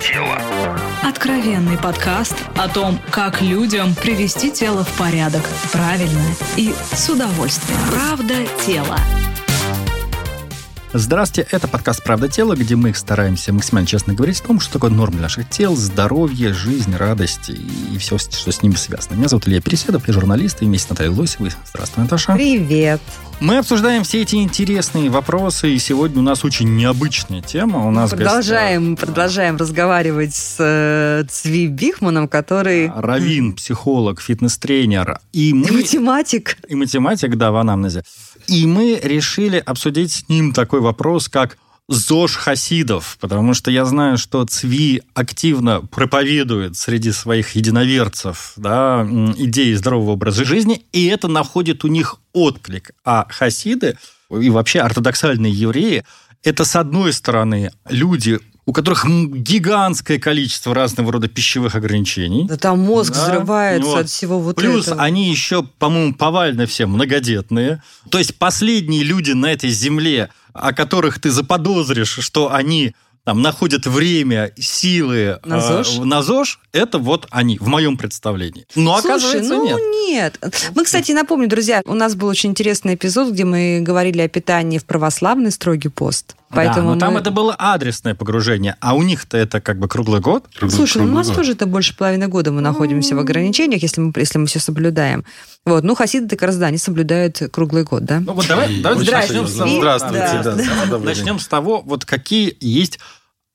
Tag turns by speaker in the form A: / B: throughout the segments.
A: тело».
B: Откровенный подкаст о том, как людям привести тело в порядок правильно и с удовольствием. Правда тело.
C: Здравствуйте, это подкаст «Правда тела», где мы стараемся максимально честно говорить о том, что такое норма для наших тел, здоровье, жизнь, радость и все, что с ними связано. Меня зовут Илья Переседов, я журналист, и вместе с Натальей Лосевой. Здравствуй, Наташа.
D: Привет.
C: Мы обсуждаем все эти интересные вопросы, и сегодня у нас очень необычная тема. У нас
D: продолжаем, гостя... продолжаем разговаривать с э, Цви Бихманом, который...
C: Равин, психолог, фитнес-тренер. И, мы...
D: и математик.
C: И математик, да, в анамнезе. И мы решили обсудить с ним такой вопрос, как ЗОЖ хасидов, потому что я знаю, что Цви активно проповедует среди своих единоверцев да, идеи здорового образа жизни, и это находит у них отклик. А хасиды и вообще ортодоксальные евреи это, с одной стороны, люди, у которых гигантское количество разного рода пищевых ограничений.
D: Да там мозг да, взрывается вот. от всего вот
C: Плюс
D: этого.
C: они еще, по-моему, повально все многодетные. То есть последние люди на этой земле, о которых ты заподозришь, что они там находят время, силы
D: на э, ЗОЖ,
C: э, на ЗОЖ это вот они, в моем представлении.
D: Но Слушай, оказывается, ну нет. нет. Мы, кстати, напомню, друзья, у нас был очень интересный эпизод, где мы говорили о питании в православный строгий пост.
C: Поэтому да, но мы... там это было адресное погружение, а у них-то это как бы круглый год.
D: Круглый, Слушай, круглый ну у нас год. тоже это больше половины года мы находимся в ограничениях, если мы, если мы все соблюдаем. Вот, ну, хасиды как раз, да, они соблюдают круглый год, да?
C: Ну, вот давай, давай
D: начнем с того.
C: Здравствуйте, да. Да, да. Начнем с того, вот какие есть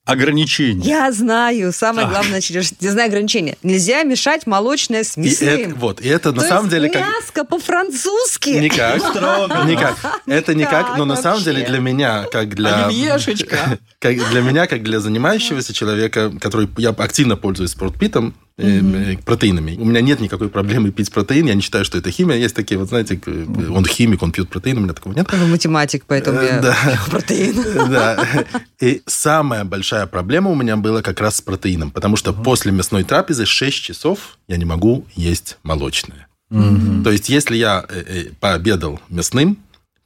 C: ограничения.
D: Я знаю. Самое так. главное, я знаю ограничения. Нельзя мешать молочное с мясным.
E: И это, вот, и это на
D: То
E: самом деле...
D: Как... мяско по-французски.
E: Никак. Строго. Никак. Это никак, но на самом деле для меня, как для...
C: Оливьешечка.
E: Как для меня, как для занимающегося человека, который... Я активно пользуюсь спортпитом, mm-hmm. протеинами. У меня нет никакой проблемы пить протеин. Я не считаю, что это химия. Есть такие, вот знаете, он химик, он пьет протеин, у меня такого нет.
D: Вы математик, поэтому я да. протеин.
E: Да. И самая большая проблема у меня была как раз с протеином, потому что после мясной трапезы 6 часов я не могу есть молочное. Mm-hmm. То есть, если я э, пообедал мясным,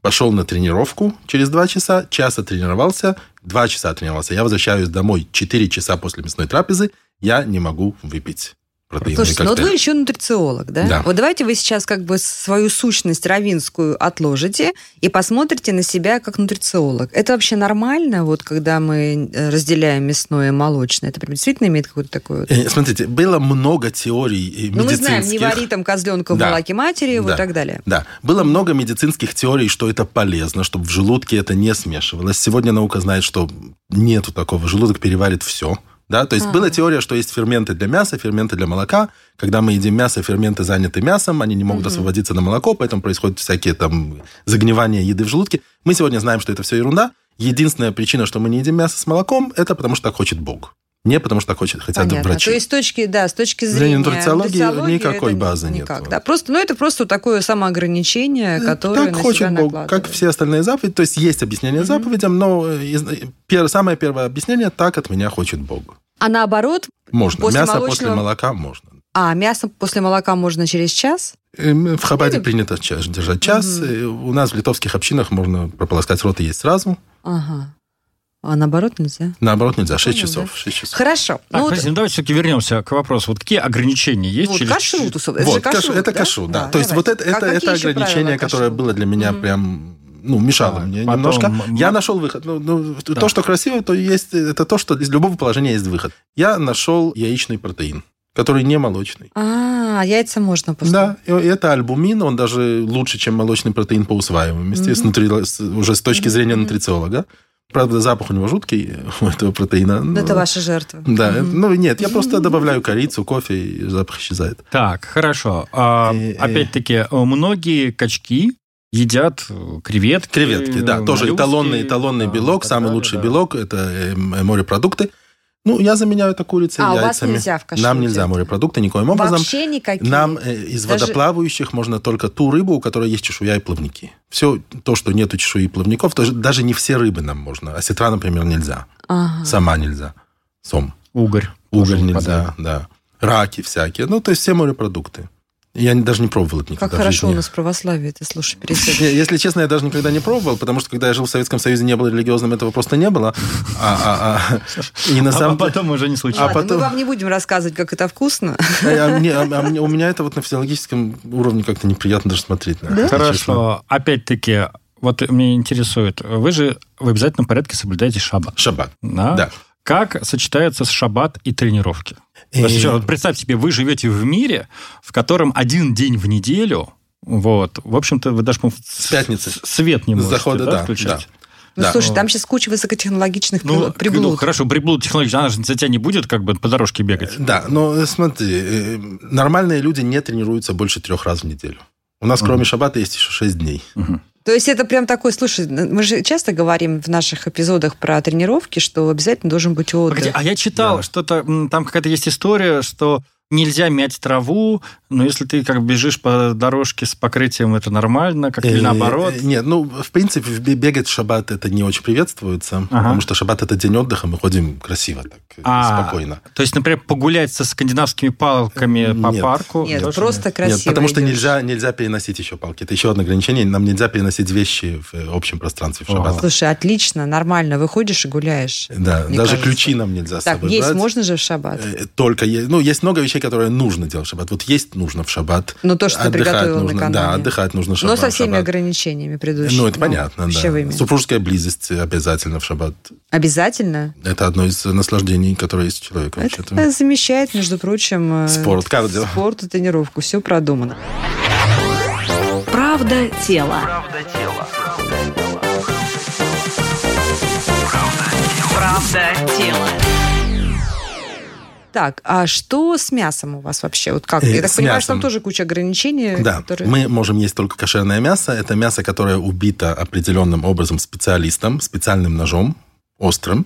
E: пошел на тренировку через 2 часа, час тренировался, 2 часа тренировался, я возвращаюсь домой 4 часа после мясной трапезы, я не могу выпить протеиновый
D: Слушайте,
E: коктейль.
D: но вот вы еще нутрициолог, да?
E: Да.
D: Вот давайте вы сейчас как бы свою сущность равинскую отложите и посмотрите на себя как нутрициолог. Это вообще нормально, вот когда мы э, разделяем мясное и молочное? Это действительно имеет какую-то такую...
E: Э, смотрите, было много теорий медицинских. Ну, мы знаем,
D: не вари там козленка в да. молоке матери, да. вот так далее.
E: Да, было много медицинских теорий, что это полезно, чтобы в желудке это не смешивалось. Сегодня наука знает, что нету такого. Желудок переварит все да? То есть а. была теория, что есть ферменты для мяса, ферменты для молока. Когда мы едим мясо, ферменты заняты мясом, они не могут угу. освободиться на молоко, поэтому происходят всякие там загнивания еды в желудке. Мы сегодня знаем, что это все ерунда. Единственная причина, что мы не едим мясо с молоком, это потому что так хочет Бог. Не потому что хочет, хотят
D: Понятно.
E: врачи.
D: То есть с точки, да, с точки зрения
E: нутрициологии, никакой базы
D: никак,
E: нет.
D: Да, просто, ну, это просто такое самоограничение, которое
E: так
D: на
E: хочет
D: себя
E: Бог, как все остальные заповеди. То есть есть объяснение mm-hmm. заповедям, но самое первое объяснение так от меня хочет Бог.
D: А наоборот,
E: можно.
D: После
E: Мясо
D: молочного...
E: после молока можно.
D: А, мясо после молока можно через час?
E: Эм, в Хабаде Или... принято держать час. Угу. У нас в литовских общинах можно прополоскать рот и есть сразу.
D: Ага. А наоборот нельзя?
E: Наоборот нельзя. 6 Понял, часов. Да? 6 часов.
D: Хорошо.
C: Так, ну, подожди, вот... ну, давайте все-таки вернемся к вопросу. Вот какие ограничения есть?
D: Вот
C: через...
D: кашрут, это
E: вот,
D: кашрут,
E: Это да? кашрут, да. да. То есть вот это, это, это ограничение, которое было для меня mm прям ну, мешало да, мне потом... немножко. Я нашел выход. Ну, ну, да. То, что красиво, то есть это то, что из любого положения есть выход. Я нашел яичный протеин который не молочный.
D: А, яйца можно
E: после. Да, и это альбумин, он даже лучше, чем молочный протеин по усваиваемости, mm-hmm. с нутри... уже с точки зрения mm-hmm. нутрициолога. Правда, запах у него жуткий, у этого протеина.
D: Но... Это ваша жертва.
E: Да, mm-hmm. ну нет, я просто добавляю корицу, кофе, и запах исчезает.
C: Так, хорошо. А, и, опять-таки, многие качки едят э, креветки.
E: Креветки, да. Тоже эталонный, эталонный да, белок, самый далее, лучший да. белок – это э, морепродукты. Ну, я заменяю это курицей,
D: а,
E: яйцами.
D: у вас нельзя в кашру
E: Нам нельзя морепродукты никоим образом.
D: Вообще никакие?
E: Нам э, из Даже... водоплавающих можно только ту рыбу, у которой есть чешуя и плавники. Все то, что нету чешуи и плавников, то, даже не все рыбы нам можно. Осетра, например, нельзя. Ага. Сама нельзя. Сом.
C: Угорь.
E: Угорь нельзя, да. Раки всякие. Ну, то есть все морепродукты. Я даже не пробовал это
D: Как
E: никогда в
D: хорошо у нас православие, ты слушай.
E: Не, Если честно, я даже никогда не пробовал, потому что когда я жил в Советском Союзе, не был религиозным, этого просто не было. А, а- а- и на
C: А
E: самом
C: потом уже не случилось.
E: А потом-
D: мы вам не будем рассказывать, как это вкусно.
E: А мне- а- а мне- у меня это вот на физиологическом уровне как-то неприятно даже смотреть.
C: Хорошо. Опять-таки, вот меня интересует, вы же в обязательном порядке соблюдаете шаббат.
E: Шаббат.
C: Да?
E: Да.
C: Как сочетается с шаббат и тренировки?
E: И-
C: есть, вот представь себе, вы живете в мире, в котором один день в неделю, вот, в общем-то, вы даже,
E: С пятницы.
C: с- свет не
E: С
C: можете
E: захода,
C: да,
E: да,
C: включать.
D: Ну,
E: Да.
D: слушай, там сейчас куча высокотехнологичных
C: Ну,
D: при- приблуд.
C: ну, хорошо, приблуд технологии, она же за тебя не будет как бы по дорожке бегать.
E: Да, но э, смотри, э, нормальные люди не тренируются больше трех раз в неделю. У нас, кроме шаббата, есть еще шесть дней.
D: То есть это прям такой, слушай, мы же часто говорим в наших эпизодах про тренировки, что обязательно должен быть отдых.
C: Погоди, а я читал, что-то, м, там какая-то есть история, что нельзя мять траву, но если ты как бежишь по дорожке с покрытием, это нормально, как или
E: Э,
C: наоборот.
E: э, Нет, ну, в принципе, бегать в шаббат это не очень приветствуется, потому что шаббат это день отдыха, мы ходим красиво, так, э,
C: А,
E: спокойно.
C: То есть, например, погулять со скандинавскими палками по
E: Нет.
C: парку?
D: Нет,
C: тоже
D: просто красиво
E: Нет, потому что
D: идёшь.
E: нельзя, нельзя переносить еще палки. Это еще одно ограничение. Нам нельзя переносить вещи в общем пространстве в
C: Ага.
E: шаббат.
D: Слушай, отлично, нормально. Выходишь и гуляешь.
E: Да, даже
D: кажется.
E: ключи нам нельзя с
D: Так,
E: собой
D: есть
E: брать.
D: можно же в шаббат?
E: Только ну есть много вещей, которые нужно делать в шаббат. Вот есть нужно в шаббат.
D: Ну, то, что ты
E: Отдыхать нужно,
D: накануне.
E: Да, отдыхать нужно в
D: Но
E: шаббат.
D: со всеми
E: шаббат.
D: ограничениями предыдущими.
E: Ну, это понятно, да.
D: пищевыми.
E: Супружеская близость обязательно в шаббат.
D: Обязательно?
E: Это одно из наслаждений, которое есть у человека. вообще-то.
D: Это замещает, между прочим, э,
E: Спорт, кардио.
D: спорт и тренировку. Все продумано.
B: Правда тела. Правда тела.
D: Так, а что с мясом у вас вообще? Вот как?
E: Э,
D: Я так
E: с
D: понимаю, что там
E: мясом.
D: тоже куча ограничений.
E: Да,
D: которые-
E: мы можем есть только кошерное мясо. Это мясо, которое убито определенным образом специалистом, специальным ножом, острым.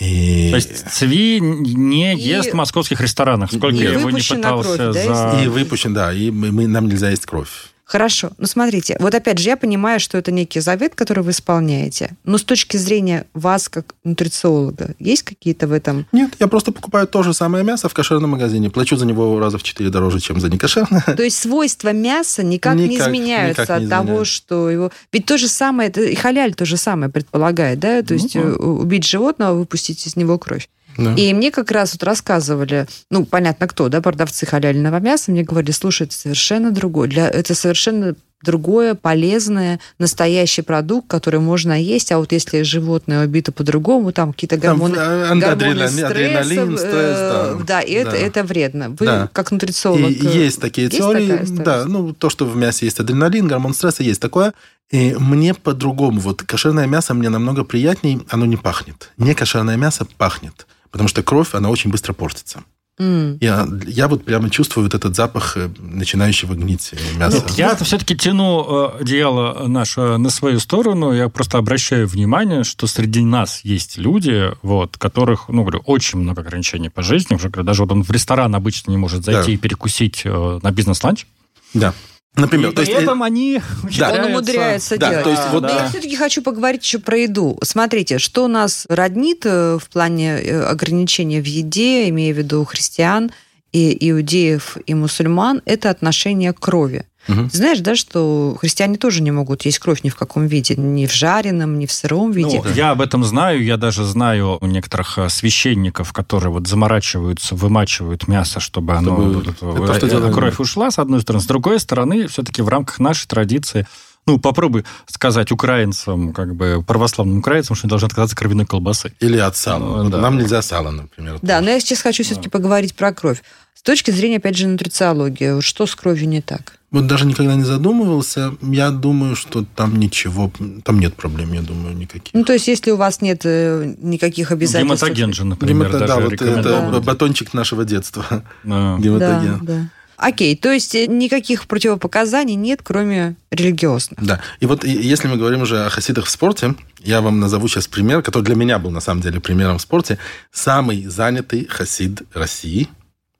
E: И,
C: То есть Цви не
D: И-
C: ест в московских ресторанах, сколько
E: И
C: я его не пытался
D: кровь, да,
C: за...
E: и выпущен, да, и мы, мы- нам нельзя есть кровь.
D: Хорошо. Ну, смотрите, вот опять же, я понимаю, что это некий завет, который вы исполняете. Но с точки зрения вас, как нутрициолога, есть какие-то в этом...
E: Нет, я просто покупаю то же самое мясо в кошерном магазине. Плачу за него раза в четыре дороже, чем за некошерное.
D: То есть свойства мяса никак, не
E: Никак-
D: изменяются
E: никак не
D: от того, что его... Ведь то же самое, это и халяль то же самое предполагает, да? То есть
C: Ну,
D: убить животного, выпустить из него кровь.
E: Да.
D: И мне как раз вот рассказывали, ну, понятно кто, да, продавцы халяльного мяса, мне говорили, слушай, это совершенно другое, для, это совершенно другое, полезное, настоящий продукт, который можно есть, а вот если животное убито по-другому, там какие-то
E: Там,
D: гормоны,
E: э,
D: гормоны
E: адреналин,
D: стресса,
E: адреналин,
D: э,
E: стресс, да.
D: и это,
E: Да.
D: это вредно. Вы,
E: Да.
D: как нутрициолог...
E: И
D: э,
E: есть такие
D: есть
E: теории.
D: такая история?
E: да, ну, то, что в мясе есть адреналин, гормон стресса, есть такое. И мне по-другому. Вот кошерное мясо мне намного приятней, оно не пахнет. Не кошерное мясо пахнет. Потому что кровь, она очень быстро портится.
D: М.
E: Я, я вот прямо чувствую вот этот запах э, начинающего гнить э, мяса.
C: Нет, я все-таки тяну э, одеяло наше на свою сторону. Я просто обращаю внимание, что среди нас есть люди, вот, которых, ну, говорю, очень много ограничений по жизни. Уже даже вот он в ресторан обычно не может зайти
E: Да.
C: и перекусить э, на бизнес-ланч.
E: Да. Например,
C: И
E: то есть...
C: при
E: э,
C: этом они
D: Он
C: ухитряются-
D: умудряется
E: Да,
D: делать.
E: то есть вот-
D: Но
C: да.
D: я все-таки хочу поговорить еще про еду. Смотрите, что нас роднит э, в плане э, ограничения в еде, имея в виду христиан, и иудеев, и мусульман, это отношение к крови. Ты Знаешь, да, что христиане тоже не могут есть кровь ни в каком виде, ни в жареном, ни в сыром виде.
C: Ну, я об этом знаю. Я даже знаю у некоторых э, священников, которые вот заморачиваются, вымачивают мясо, чтобы, оно,
E: Чтобы-
C: вот это,
E: это то, что
C: э,
E: делаем
C: кровь ушла, с одной стороны. С другой стороны, все-таки в рамках нашей традиции ну, попробуй сказать украинцам, как бы православным украинцам, что они должны отказаться от кровяной колбасы.
E: Или от сала.
C: Ну,
E: Вот
C: да.
E: Нам нельзя сало, например.
D: Да,
E: тоже.
D: но я сейчас хочу все-таки поговорить про кровь. С точки зрения, опять же, нутрициологии, вот что с кровью не так?
E: Вот даже никогда не задумывался. Я думаю, что там ничего, там нет проблем, я думаю, никаких.
D: Ну, то есть, если у вас нет э, никаких обязательств...
C: Гематоген же, например,
E: Гемато-
C: даже
E: да, вот это батончик нашего детства.
C: Да.
E: Гематоген.
D: Да, да. Окей, то есть э, никаких противопоказаний нет, кроме религиозных.
E: Да. И вот если мы говорим уже о хасидах в спорте, я вам назову сейчас пример, который для меня был на самом деле примером в спорте. Самый занятый хасид России.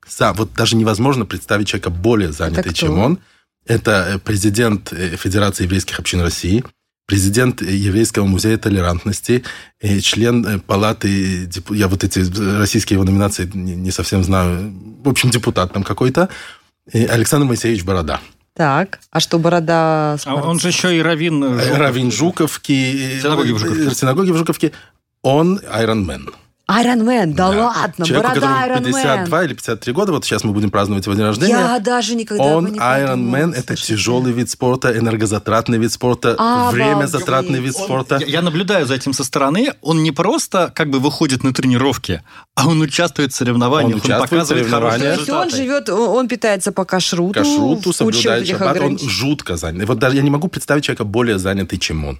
E: Сам, вот даже невозможно представить человека более занятый, чем он. Это э, президент э, Федерации еврейских общин России, президент э, Еврейского музея толерантности, член палаты, я вот эти российские его номинации не совсем знаю, в общем, депутат там какой-то. Александр Моисеевич Борода.
D: Так, а что Борода...
C: А он же еще и Равин...
E: Э, Равин Жуковки.
C: Синагоги в Жуковке.
E: Синагоги в Жуковке. Он Айронмен.
D: Айронмен, да, да ладно,
E: Человеку,
D: борода
E: которому 52 или 53 года, вот сейчас мы будем праздновать его день рождения.
D: Я даже никогда
E: Он
D: бы не
E: Айронмен,
D: подумала,
E: это
D: слушайте.
E: тяжелый вид спорта, энергозатратный вид спорта,
D: Обалдеть.
E: время затратный вид спорта.
C: Я, я наблюдаю за этим со стороны. Он не просто как бы выходит на тренировки, а он участвует в соревнованиях,
E: Он
C: он, показывает хорошие
D: То есть он
C: результаты.
D: живет, он питается по кашруту,
E: Кашруту, соблюдает
D: этих
E: шаббат, он жутко занят. Вот даже я не могу представить человека более занятый, чем он.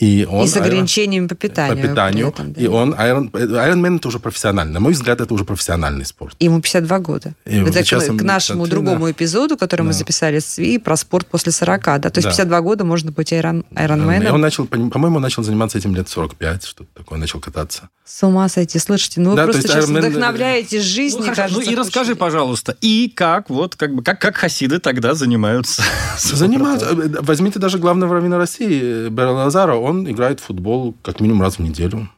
E: И, он
D: И с ограничениями по питанию.
E: по питанию.
D: этом, да.
E: И он Iron, Ironman это уже профессиональный. На мой взгляд, это уже профессиональный спорт.
D: Ему 52 года.
E: И
D: Это
E: вот
D: к,
E: сейчас он,
D: к нашему
E: кстати,
D: другому
E: да.
D: эпизоду, который мы
E: Да.
D: записали с СВИ, про спорт после 40. Да? То есть
E: Да.
D: 52 года можно быть айрон,
E: И
D: айронменом.
E: он начал, по- по-моему, он начал заниматься этим лет 45, что-то такое, начал кататься.
D: С ума сойти. Слышите, ну вы
E: Да, то
D: просто
E: есть
D: сейчас
E: Ironman-
D: вдохновляете жизнь,
C: Ну, хорошо,
D: кажется.
C: ну и расскажи, пожалуйста, и как вот как бы как как хасиды тогда занимаются?
E: Занимаются. Э, Возьмите даже главного раввина России, Берла Лазара, он играет в футбол как минимум раз в неделю.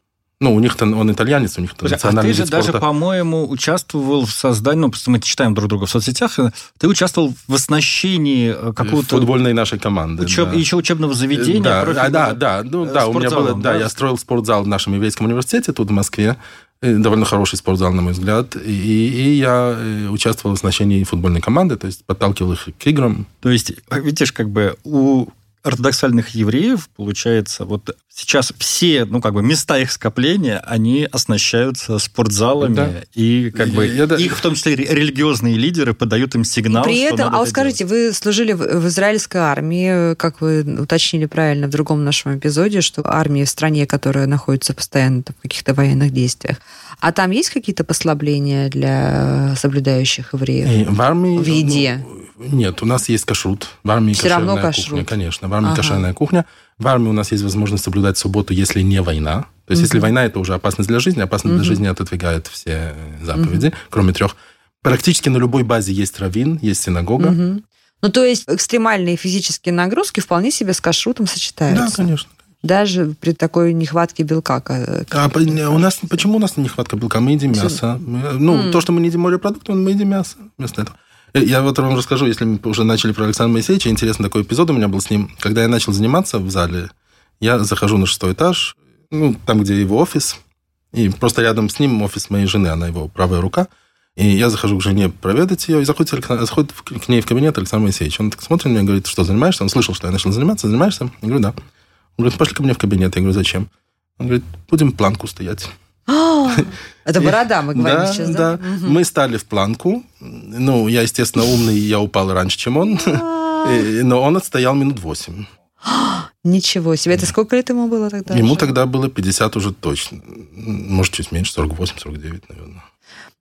E: Ну, у них то он итальянец, у них то
C: Слушай, а
E: национальный
C: ты же
E: вид
C: даже,
E: спорта.
C: по-моему, участвовал в создании, ну, просто мы читаем друг друга в соцсетях, э, ты участвовал в оснащении э, какого-то
E: футбольной нашей команды.
C: учеб-
E: да.
C: еще учебного заведения.
E: Да, а, да, да, ну,
C: э,
E: да, у меня было, да,
C: да?
E: я строил спортзал в нашем еврейском университете тут в Москве, довольно хороший спортзал, на мой взгляд, и, и я участвовал в оснащении футбольной команды, то есть подталкивал их к играм.
C: То есть, видишь, как бы у ортодоксальных евреев, получается, вот сейчас все, ну, как бы места их скопления, они оснащаются спортзалами,
E: Да.
C: и как бы
E: Я- я-
C: их, в том числе ре- религиозные лидеры, подают им сигнал,
D: При
C: что
D: этом,
C: надо
D: а вот
C: это
D: скажите, вы служили в, в израильской армии, как вы уточнили правильно в другом нашем эпизоде, что армия в стране, которая находится постоянно в каких-то военных действиях. А там есть какие-то послабления для соблюдающих евреев?
E: И в армии...
D: В еде?
E: ну, нет, у нас есть кашрут. В армии
D: Всё равно кашрут.
E: кухня, конечно. В армии
D: Ага.
E: кошерная кухня. В армии у нас есть возможность соблюдать субботу, если не война. То есть, если война, это уже опасность для жизни. Опасность для жизни отодвигает все заповеди, кроме трех. Практически на любой базе есть раввин, есть синагога.
D: Мгм. Ну, то есть экстремальные физические нагрузки вполне себе с кашрутом
E: Да,
D: сочетаются.
E: конечно.
D: Даже при такой нехватке белка. ка-
E: А у нас, почему у нас нехватка белка? Мы едим мясо. Ну,
D: М.
E: то, что мы не едим морепродукты, мы едим мясо вместо этого. Э, Я вот вам расскажу, если мы уже начали про Александра Моисеевича, интересный такой эпизод у меня был с ним. Когда я начал заниматься в зале, я захожу на шестой этаж, ну, там, где его офис, и просто рядом с ним офис моей жены, она его правая рука. И я захожу к жене проведать ее, и заходит, заходит к ней в кабинет Александр Моисеевич. Он так смотрит на меня говорит, что, занимаешься? Он слышал, что я начал заниматься. Занимаешься? Я говорю, да. Он говорит, пошли ко мне в кабинет. Я говорю, зачем? Он говорит, будем планку стоять.
D: А, Это борода, мы говорим
E: да,
D: сейчас, да?
E: да. Мы стали в планку. Ну, я, естественно, умный, я упал раньше, чем он. И- Но он отстоял минут 8.
D: Ничего себе. Это сколько лет ему было тогда?
E: Ему
D: уже?
E: тогда было 50 уже точно. Может, чуть меньше, 48-49, наверное.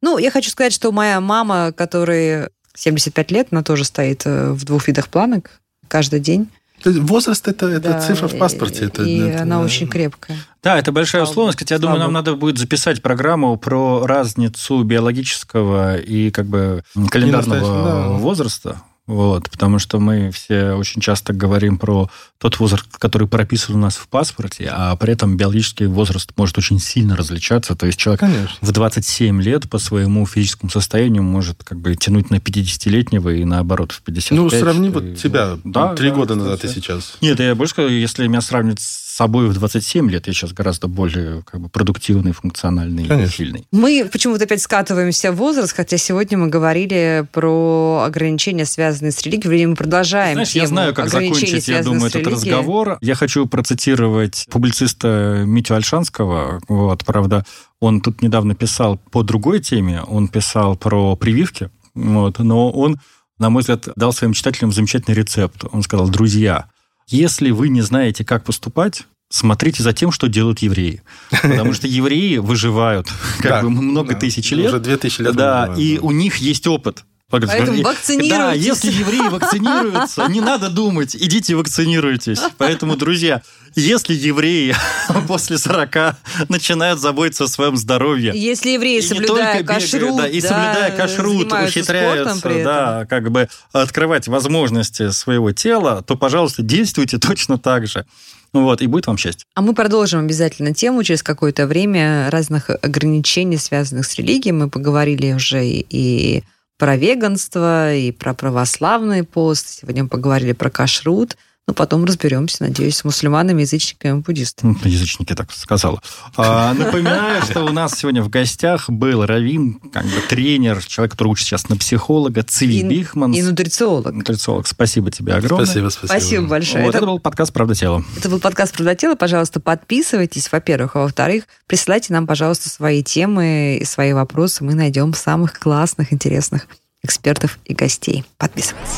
D: Ну, я хочу сказать, что моя мама, которой 75 лет, она тоже стоит э, в двух видах планок каждый день.
E: То есть Возраст это, это
D: Да,
E: цифра в паспорте. Это,
D: и
E: это-
D: она очень крепкая.
C: Да, это большая
D: Слава
C: условность. Кстати, я думаю, нам надо будет записать программу про разницу биологического и как бы календарного
E: да.
C: возраста. Вот, потому что мы все очень часто говорим про тот возраст, который прописан у нас в паспорте, а при этом биологический возраст может очень сильно различаться. То есть человек
E: Конечно.
C: в 27 лет по своему физическому состоянию может как бы тянуть на 50-летнего и наоборот в 55.
E: Ну, сравни
C: И-
E: вот тебя
C: Да,
E: три
C: да,
E: года назад и сейчас.
C: Нет, я больше скажу, если меня сравнивать с собой в 27 лет, я сейчас гораздо более как бы, продуктивный, функциональный и
E: Конечно.
C: сильный.
D: Мы почему-то опять скатываемся в возраст, хотя сегодня мы говорили про ограничения, связанные с религией. Вернее, мы продолжаем
C: Знаешь, я знаю, как закончить, я думаю, этот
D: религией.
C: разговор. Я хочу процитировать публициста Митю Альшанского. Вот, правда, он тут недавно писал по другой теме, он писал про прививки, вот, но он, на мой взгляд, дал своим читателям замечательный рецепт. Он сказал, друзья, если вы не знаете, как поступать, смотрите за тем, что делают евреи. Потому что евреи выживают как
E: Да,
C: бы много
E: да.
C: тысяч лет.
E: Уже 2000 лет.
C: Да,
E: выживают,
C: и
E: да.
C: у них есть опыт.
D: Поэтому вакцинируйтесь.
C: Да, если евреи вакцинируются, не надо думать, идите вакцинируйтесь. Поэтому, друзья, если евреи после 40 начинают заботиться о своем здоровье,
D: Если евреи,
C: и
D: соблюдая
C: бегают,
D: кашрут,
C: да, и
D: да,
C: соблюдая кашрут, ухитряются, да, как бы открывать возможности своего тела, то, пожалуйста, действуйте точно так же. Вот, и будет вам счастье.
D: А мы продолжим обязательно тему через какое-то время разных ограничений, связанных с религией. Мы поговорили уже и, и про веганство, и про православный пост. Сегодня мы поговорили про кашрут – ну, потом разберемся, надеюсь, с мусульманами, язычниками и буддистами.
C: Язычники так сказала. А, напоминаю, что у нас сегодня в гостях был Равин, как бы тренер, человек, который учится сейчас на психолога, Цви
D: и,
C: Бихман.
D: И нутрициолог.
C: Нутрициолог. Спасибо тебе огромное.
E: Спасибо, спасибо.
D: Спасибо большое.
C: Вот, это... это был подкаст «Правда тела».
D: Это был подкаст «Правда тела». Пожалуйста, подписывайтесь, во-первых. А во-вторых, присылайте нам, пожалуйста, свои темы и свои вопросы. Мы найдем самых классных, интересных экспертов и гостей. Подписывайтесь.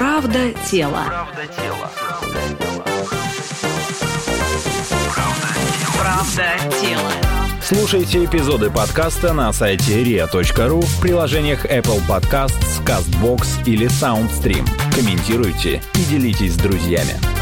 B: Правда тела. Правда тела.
A: Правда тела. Слушайте эпизоды подкаста на сайте ria.ru в приложениях Apple Podcasts, CastBox или SoundStream. Комментируйте и делитесь с друзьями.